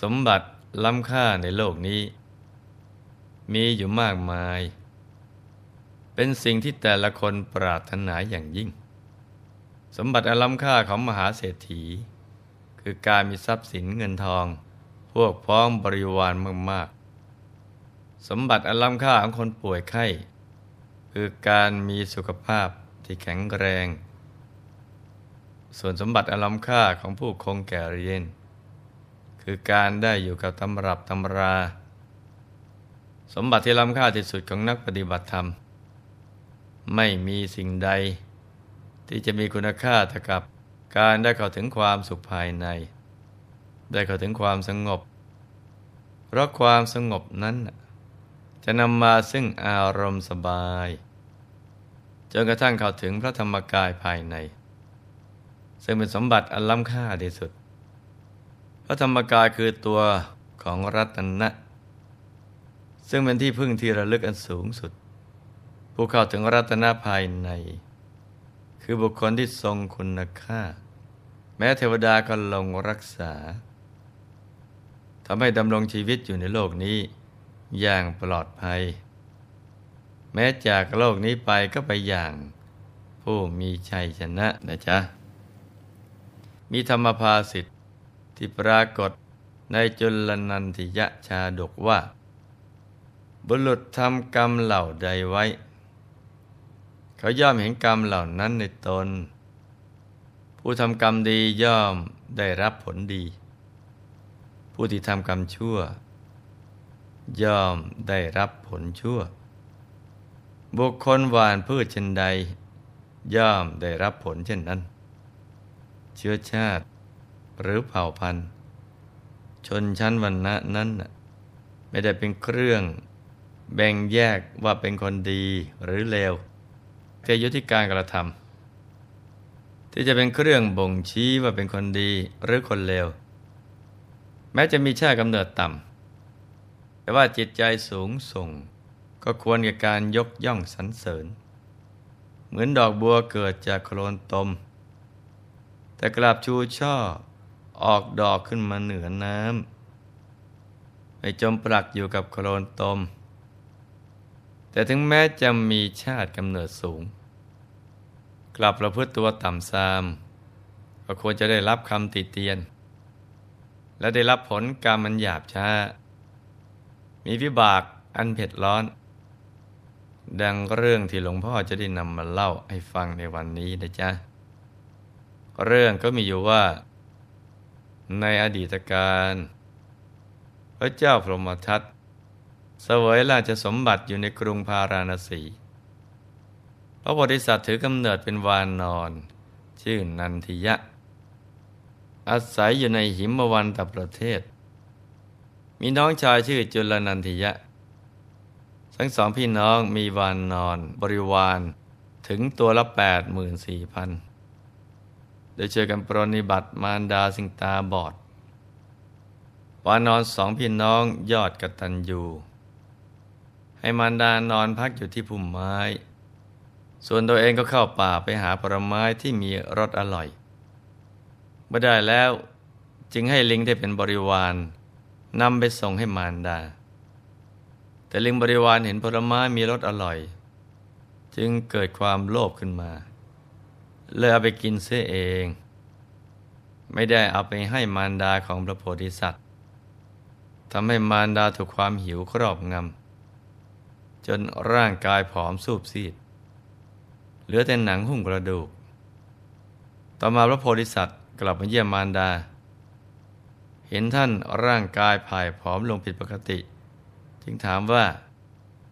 สมบัติล้ำค่าในโลกนี้ มีอยู่มากมาย เป็นสิ่งที่แต่ละคนปรารถนาอย่างยิ่ง สมบัติอล้ำค่าของมหาเศรษฐี คือการมีทรัพย์สินเงินทอง พวกพ้องบริวารมากๆ สมบัติอล้ำค่าของคนป่วยไข้ คือการมีสุขภาพที่แข็งแรง ส่วนสมบัติอล้ำค่าของผู้คงแก่เรียน คือการได้อยู่กับตำรับตำรา สมบัติที่ล้ำค่าที่สุดของนักปฏิบัติธรรม ไม่มีสิ่งใด ที่จะมีคุณค่าเท่ากับการได้เข้าถึงความสุขภายใน ได้เข้าถึงความสงบ เพราะความสงบนั้น จะนำมาซึ่งอารมณ์สบายจนกระทั่งเข้าถึงพระธรรมกายภายใน ซึ่งเป็นสมบัติอันล้ำค่าที่สุด พระธรรมกายคือตัวของรัตนะ ซึ่งเป็นที่พึ่งที่ระลึกอันสูงสุด ผู้เข้าถึงรัตนะภายใน คือบุคคลที่ทรงคุณค่า แม้เทวดาก็ลงรักษาทำให้ดำรงชีวิตอยู่ในโลกนี้อย่างปลอดภัย แม้จากโลกนี้ไปก็ไปอย่าง ผู้มีชัยชนะนะจ๊ะ มีธรรมภาสิทธ ที่ปรากฏในจุลนันทิยะชาดกว่า บุรุษทำกรรมเหล่าใดไว้ เขาย่อมเห็นกรรมเหล่านั้นในตน ผู้ทำกรรมดีย่อมได้รับผลดี ผู้ที่ทำกรรมชั่ว ย่อมได้รับผลชั่ว บุคคลหวานพืชเช่นใด ย่อมได้รับผลเช่นนั้น เชื้อชาติ หรือเผ่าพันธุ์ ชนชั้นวรรณะนั้นไม่ได้เป็นเครื่อง แบ่งแยกว่าเป็นคนดีหรือเลวแต่ยุติการกระทำที่จะเป็นเครื่องบ่งชี้ว่าเป็นคนดีหรือคนเลวแม้จะมีชาติกำเนิดต่ำแต่ว่าจิตใจสูงส่ง ก็ควรกับการยกย่องสรรเสริญ เหมือนดอกบัวเกิดจากโคลนตม แต่กลับชูช่อ ออกดอกขึ้นมาเหนือน้ำไปจมปลักอยู่กับโคลนตม แต่ถึงแม้จะมีชาติกำเนิดสูง กลับประพฤติตัวต่ำซาม ก็ควรจะได้รับคำติเตียน และได้รับผลกรรมมันหยาบช้า มีวิบากอันเผ็ดร้อน ดังเรื่องที่หลวงพ่อจะได้นำมาเล่าให้ฟังในวันนี้นะจ๊ะ เรื่องก็มีอยู่ว่า ในอดีตการ พระเจ้าพรหมทัตเสวยราชสมบัติอยู่ในกรุงพาราณสี พระโพธิสัตว์ถือกำเนิดเป็นวานนอน ชื่อนันทิยะ อาศัยอยู่ในหิมวันตประเทศ มีน้องชายชื่อจุลนันทิยะ ทั้งสองพี่น้องมีวานนอนบริวารถึงตัวละแปดหมื่นสี่พัน ได้ช่วยกันปรนิบัติมารดาสิงตาบอดวานอนสองพี่น้องยอดกตัญญูให้มารดานอนพักอยู่ที่พุ่มไม้ ส่วนตัวเองก็เข้าป่าไปหาผลไม้ที่มีรสอร่อยเมื่อได้แล้วจึงให้ลิงได้เป็นบริวารนำไปส่งให้มารดา แต่ลิงบริวารเห็นผลไม้มีรสอร่อย จึงเกิดความโลภขึ้นมา เลยเอาไปกินเสียเอง ไม่ได้เอาไปให้มารดาของพระโพธิสัตว์ทำให้มารดาถูกความหิวครอบงำจนร่างกายผอมสูบซีด เหลือแต่หนังหุ้มกระดูก ต่อมาพระโพธิสัตว์กลับมาเยี่ยมมารดา เห็นท่านร่างกายผายผอมลงผิดปกติ จึงถามว่า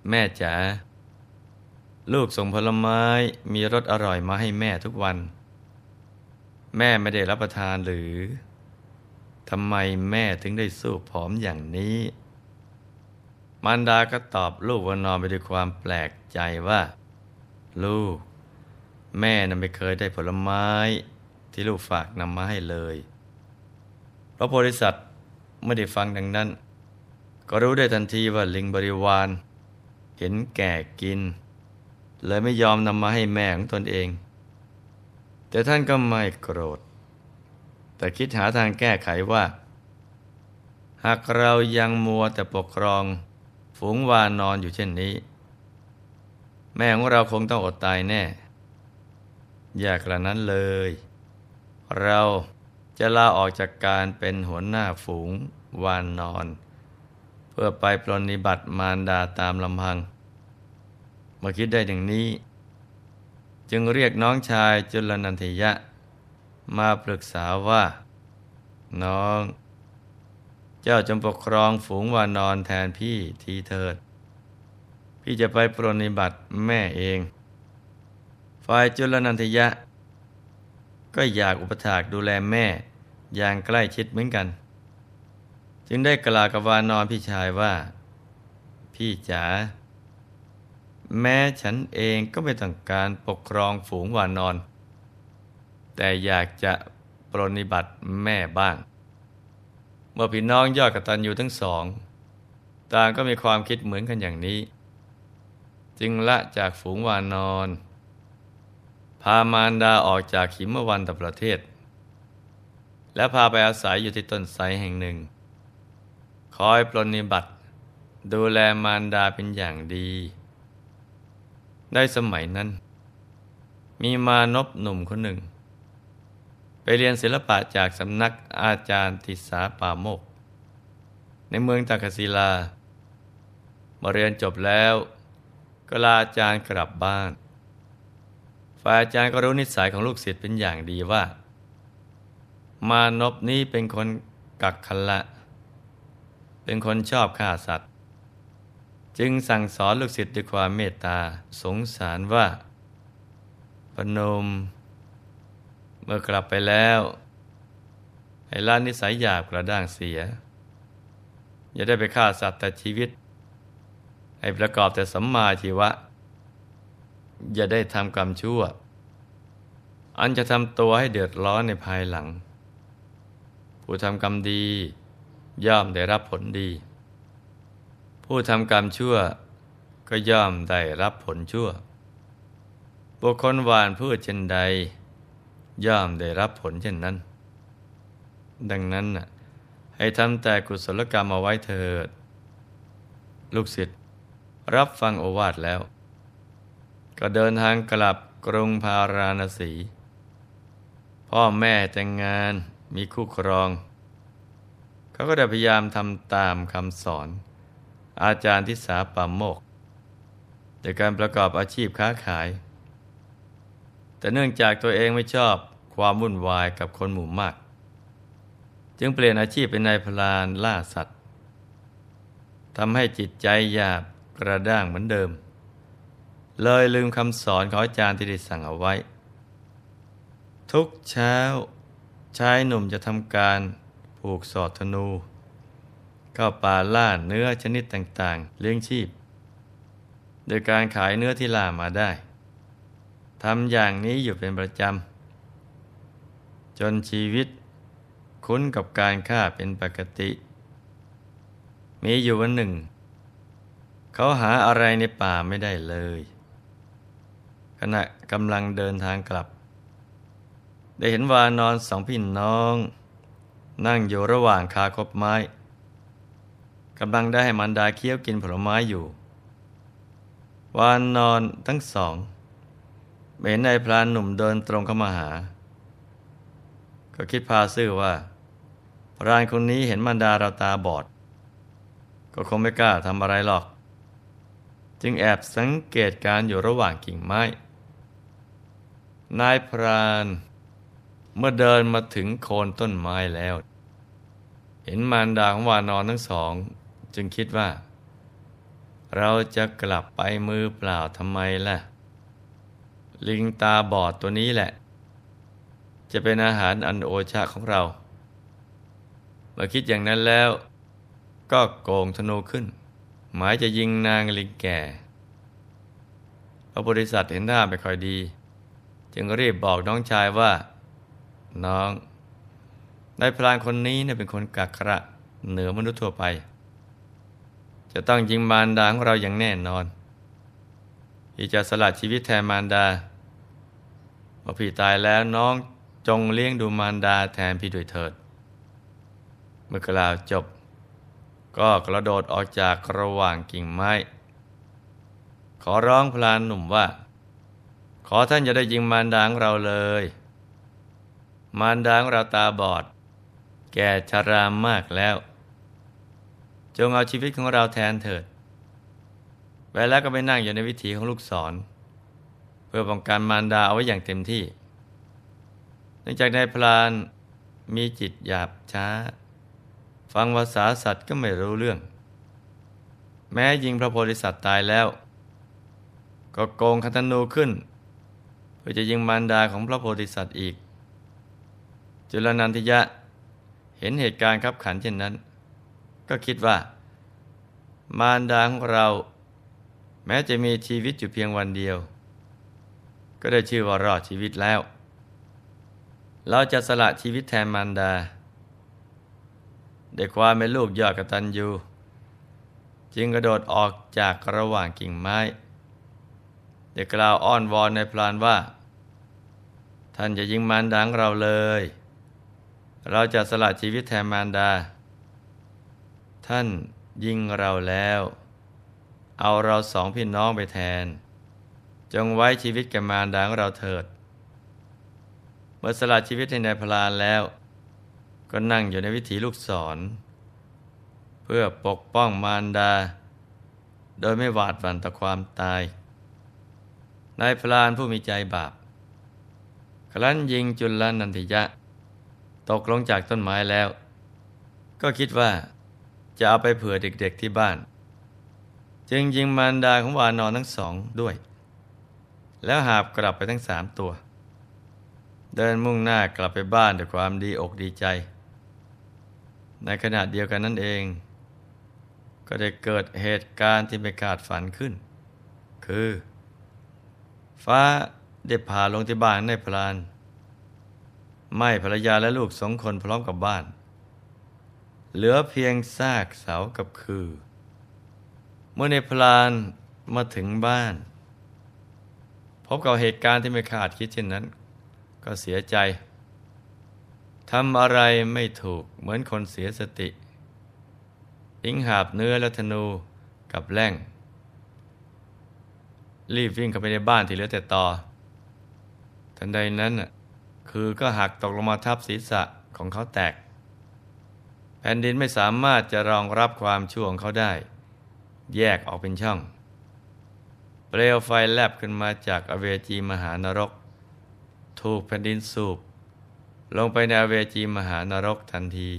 แม่จ๋า ลูกส่งผลไม้มีรสอร่อยมาให้แม่ทุกวัน แม่ไม่ได้รับประทานหรือทำไมแม่ถึงได้สู้ผอมอย่างนี้ มารดาก็ตอบลูกว่านอนไปด้วยความแปลกใจว่า ลูก แม่น่ะไม่เคยได้ผลไม้ที่ลูกฝากนำมาให้เลยพระโพธิสัตว์ไม่ได้ฟังดังนั้น ก็รู้ได้ทันทีว่าลิงบริวาร เห็นแก่กิน เลยไม่ยอมนำมาให้แม่ของตนเอง แต่ท่านก็ไม่โกรธ แต่คิดหาทางแก้ไขว่า หากเรายังมัวแต่ปกครอง ฝูงวานนอนอยู่เช่นนี้ แม่ของเราคงต้องอดตายแน่ อย่ากระนั้นเลย เราจะลาออกจากการเป็นหัวหน้าฝูงวานนอน เพื่อไปปรนนิบัติมารดาตามลำพัง มื่อคิดได้อย่างนี้ จึงเรียกน้องชายจุลนันทยะ มาปรึกษาว่า น้อง เจ้าจงปกครองฝูงวานอนแทนพี่ทีเถิด พี่จะไปปรนนิบัติแม่เอง ฝ่ายจุลนันทยะ ก็อยากอุปถากดูแลแม่ อย่างใกล้ชิดเหมือนกัน จึงได้กล่าวกับวานอนพี่ชายว่า พี่จ๋า แม้ฉันเองก็ไม่ต้องการปกครองฝูงวานอน แต่อยากจะปรนนิบัติแม่บ้าง เมื่อพี่น้องยอดกตัญญูทั้งสอง ต่างก็มีความคิดเหมือนกันอย่างนี้ จึงละจากฝูงวานอนพามารดาออกจากขิมวันตประเทศ และพาไปอาศัยอยู่ที่ต้นไทรแห่งหนึ่ง คอยปรนนิบัติ ดูแลมารดาเป็นอย่างดี ในสมัยนั้น มีมานพหนุ่มคนหนึ่ง ไปเรียนศิลปะจากสำนักอาจารย์ติสาป่าโมก ในเมืองตากศิลา มาเรียนจบแล้วก็ลาอาจารย์กลับบ้าน ฝ่ายอาจารย์ก็รู้นิสัยของลูกศิษย์เป็นอย่างดีว่า มานพนี้เป็นคนกักขละ เป็นคนชอบฆ่าสัตว์ จึงสั่งสอนลูกศิษย์ด้วยความเมตตาสงสารว่าปนม เมื่อกลับไปแล้วให้ล้านนิสัยหยาบกระด้างเสีย อย่าได้ไปฆ่าสัตว์แต่ชีวิต ให้ประกอบแต่สัมมาชีวะ อย่าได้ทำกรรมชั่ว อันจะทำตัวให้เดือดร้อนในภายหลัง ผู้ทำกรรมดีย่อมได้รับผลดี ผู้ทำกรรมชั่วก็ย่อมได้รับผลชั่ว บุคคลหวานพืชเช่นใด ย่อมได้รับผลเช่นนั้น ดังนั้นน่ะให้ทำแต่กุศลกรรมเอาไว้เถิด ลูกศิษย์รับฟังโอวาทแล้ว ก็เดินทางกลับกรุงพาราณสี พ่อแม่แต่งงานมีคู่ครอง เขาก็ได้พยายามทำตามคำสอน อาจารย์ทิสาปามโมกในการประกอบอาชีพค้าขาย แต่เนื่องจากตัวเองไม่ชอบความวุ่นวายกับคนหมู่มาก จึงเปลี่ยนอาชีพเป็นนายพลานล่าสัตว์ทำให้จิตใจหยาบกระด้างเหมือนเดิม เลยลืมคำสอนของอาจารย์ที่ได้สั่งเอาไว้ ทุกเช้าชายหนุ่มจะทำการผูกสอดธนู เข้าป่าล่าเนื้อชนิดต่างๆ เลี้ยงชีพ โดยการขายเนื้อที่ล่ามาได้ทำอย่างนี้อยู่เป็นประจำ จนชีวิต คุ้นกับการฆ่าเป็นปกติ มีอยู่วันหนึ่ง เขาหาอะไรในป่าไม่ได้เลย ขณะกำลังเดินทางกลับ ได้เห็นวานอนสองพี่น้อง นั่งอยู่ระหว่างคาคบไม้ กำลังได้ให้มันดาเคี้ยวกินผลไม้อยู่ วานนอนทั้งสองเห็นนายพรานหนุ่มเดินตรงเข้ามาหา ก็คิดพาซื่อว่า พรานคนนี้เห็นมันดาเราตาบอด ก็คงไม่กล้าทำอะไรหรอก จึงแอบสังเกตการอยู่ระหว่างกิ่งไม้ นายพรานเมื่อเดินมาถึงโคนต้นไม้แล้ว เห็นมารดาของวานอนทั้งสอง จึงคิดว่า เราจะกลับไปมือเปล่าทำไมล่ะ ลิงตาบอดตัวนี้แหละ จะเป็นอาหารอันโอชะของเรา เมื่อคิดอย่างนั้นแล้ว ก็โกงธนูขึ้น หมายจะยิงนางลิงแก่พระบริษัทเห็นหน้าไม่ค่อยดี จึงรีบบอกน้องชายว่า น้องนายพลานคนนี้เนี่ยเป็นคนกักขระเหนือมนุษย์ทั่วไป จะต้องยิงมารดาของเราอย่างแน่นอนพี่จะสละชีวิตแทนมารดาเมื่อพี่ตายแล้วน้องจงเลี้ยงดูมารดาแทนพี่ด้วยเถิด เมื่อกล่าวจบ ก็กระโดดออกจากระหว่างกิ่งไม้ ขอร้องพลานหนุ่มว่า ขอท่านอย่าได้ยิงมารดาของเราเลย มารดาของเราตาบอด แก่ชรามมากแล้ว จงเอาชีวิตของเราแทนเถิดไปแล้วก็ไปนั่งอยู่ในวิถีของลูกศร เพื่อป้องกันมารดาเอาไว้อย่างเต็มที่ เนื่องจากนายพลานมีจิตหยาบช้า ฟังภาษาสัตว์ก็ไม่รู้เรื่อง แม้ยิงพระโพธิสัตว์ตายแล้ว ก็โกงคัตนูขึ้น เพื่อจะยิงมารดาของพระโพธิสัตว์อีก จุลนันทิยะเห็นเหตุการณ์ขับขันเช่นนั้น ก็คิดว่า มารดาของเรา แม้จะมีชีวิตอยู่เพียงวันเดียว ก็ได้ชื่อว่ารอดชีวิตแล้ว เราจะสละชีวิตแทนมารดาด้วยความเป็นลูกยอดกตัญญูจึงกระโดดออกจากระหว่างกิ่งไม้ได้กล่าวอ้อนวอนในพลานว่า ท่านจะยิงมารดาของเราเลย เราจะสละชีวิตแทนมารดา ท่านยิงเราแล้ว เอาเราสองพี่น้องไปแทน จงไว้ชีวิตแกมารดาของเราเถิด เมื่อสละชีวิตให้นายพลานแล้ว ก็นั่งอยู่ในวิถีลูกศร เพื่อปกป้องมารดา โดยไม่หวาดหวั่นต่อความตาย นายพลานผู้มีใจบาปครั้นยิงจุลนันทิยะ ตกลงจากต้นไม้แล้ว ก็คิดว่า จะเอาไปเผื่อเด็กๆที่บ้าน จึงยิงมารดาของวานอนทั้งสองด้วย แล้วหาบกลับไปทั้งสามตัว เดินมุ่งหน้ากลับไปบ้านด้วยความดีอกดีใจ ในขณะเดียวกันนั่นเอง ก็ได้เกิดเหตุการณ์ที่ไม่คาดฝันขึ้น คือ ฟ้าได้ผ่าลงที่บ้านในพลาน ไม่ภรรยาและลูกสองคนพร้อมกับบ้าน เหลือเพียงซากเสากับคือ เมื่อในพลานมาถึงบ้าน พบกับเหตุการณ์ที่ไม่คาดคิดเช่นนั้น ก็เสียใจทำอะไรไม่ถูกเหมือนคนเสียสติทิ้งหาบเนื้อและธนูกับแร่ง รีบวิ่งเข้าไปในบ้านที่เหลือแต่ต่อ ทันใดนั้นคือก็หักตกลงมาทับศีรษะของเขาแตก แผ่นดินไม่สามารถจะรองรับความชั่วของเขาได้ แยกออกเป็นช่อง เปลวไฟแลบขึ้นมาจากอเวจีมหานรก ถูกแผ่นดินสูบ ลงไปในอเวจีมหานรกทันที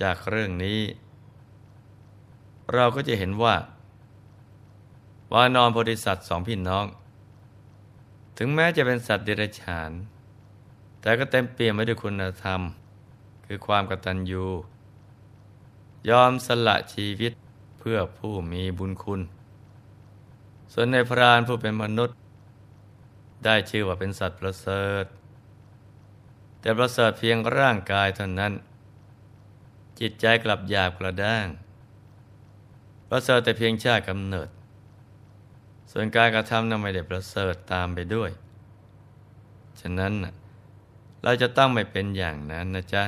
จากเรื่องนี้ เราก็จะเห็นว่าวานอนโพธิสัตว์สองพี่น้อง ถึงแม้จะเป็นสัตว์เดรัจฉาน แต่ก็เต็มเปี่ยมไปด้วยคุณธรรม คือความกตัญญู ยอมสละชีวิตเพื่อผู้มีบุญคุณ ส่วนในพรานผู้เป็นมนุษย์ ได้ชื่อว่าเป็นสัตว์ประเสริฐ แต่ประเสริฐเพียงร่างกายเท่านั้น จิตใจกลับหยาบกระด้าง ประเสริฐแต่เพียงชาติกำเนิด ส่วนการกระทำนั้นไม่ได้ประเสริฐตามไปด้วย ฉะนั้นเราจะต้องไม่เป็นอย่างนั้นนะจ๊ะ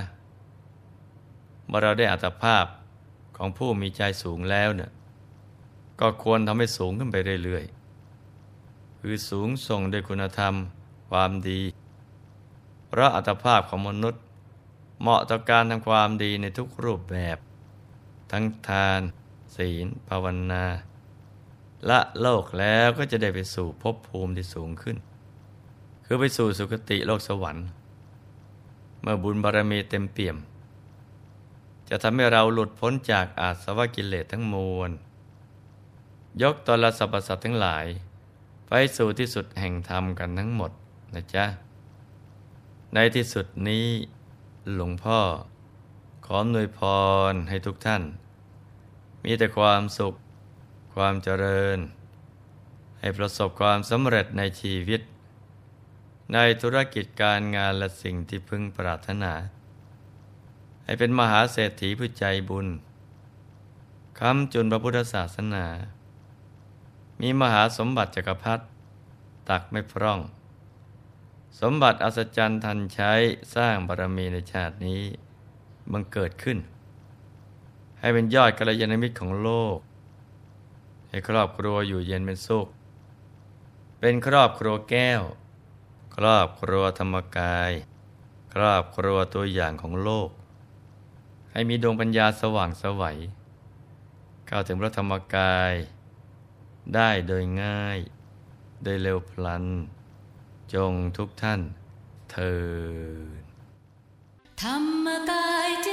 มื่อเราได้อัตภาพของผู้มีใจสูงแล้วเนี่ยก็ควรทำให้สูงขึ้นไปเรื่อยๆ คือสูงส่งด้วยคุณธรรม ความดี เพราะอัตภาพของมนุษย์ เหมาะต่อการทำความดีในทุกรูปแบบ ทั้งทาน ศีล ภาวนา ละโลกแล้วก็จะได้ไปสู่ภพภูมิที่สูงขึ้น คือไปสู่สุคติโลกสวรรค์ เมื่อบุญบารมีเต็มเปี่ยม จะทำให้เราหลุดพ้นจากอาสวะกิเลสทั้งมวล ยกตนละสรรพสัตว์ทั้งหลาย ไปสู่ที่สุดแห่งธรรมกันทั้งหมดนะจ๊ะ ในที่สุดนี้หลวงพ่อ ขออำนวยพรให้ทุกท่าน มีแต่ความสุข ความเจริญ ให้ประสบความสำเร็จในชีวิต ในธุรกิจการงานและสิ่งที่พึงปรารถนา ให้เป็นมหาเศรษฐีผู้ใจบุญคำจุนพระพุทธศาสนา มีมหาสมบัติจักรพรรดิตักไม่พร่อง สมบัติอัศจรรย์ทันใช้สร้างบารมีในชาตินี้บังเกิดขึ้น ใหให้เป็นยอดกัลยาณมิตรของโลก ให้ครอบครัวอยู่เย็นเป็นสุข เป็นครอบครัวแก้ว ครอบครัวธรรมกาย ครอบครัวตัวอย่างของโลก ให้มีดวงปัญญาสว่างสวัยเข้าถึงพระธรรมกาย ได้โดยง่าย โดยเร็วพลัน จงทุกท่านเธอธรรมกายเจ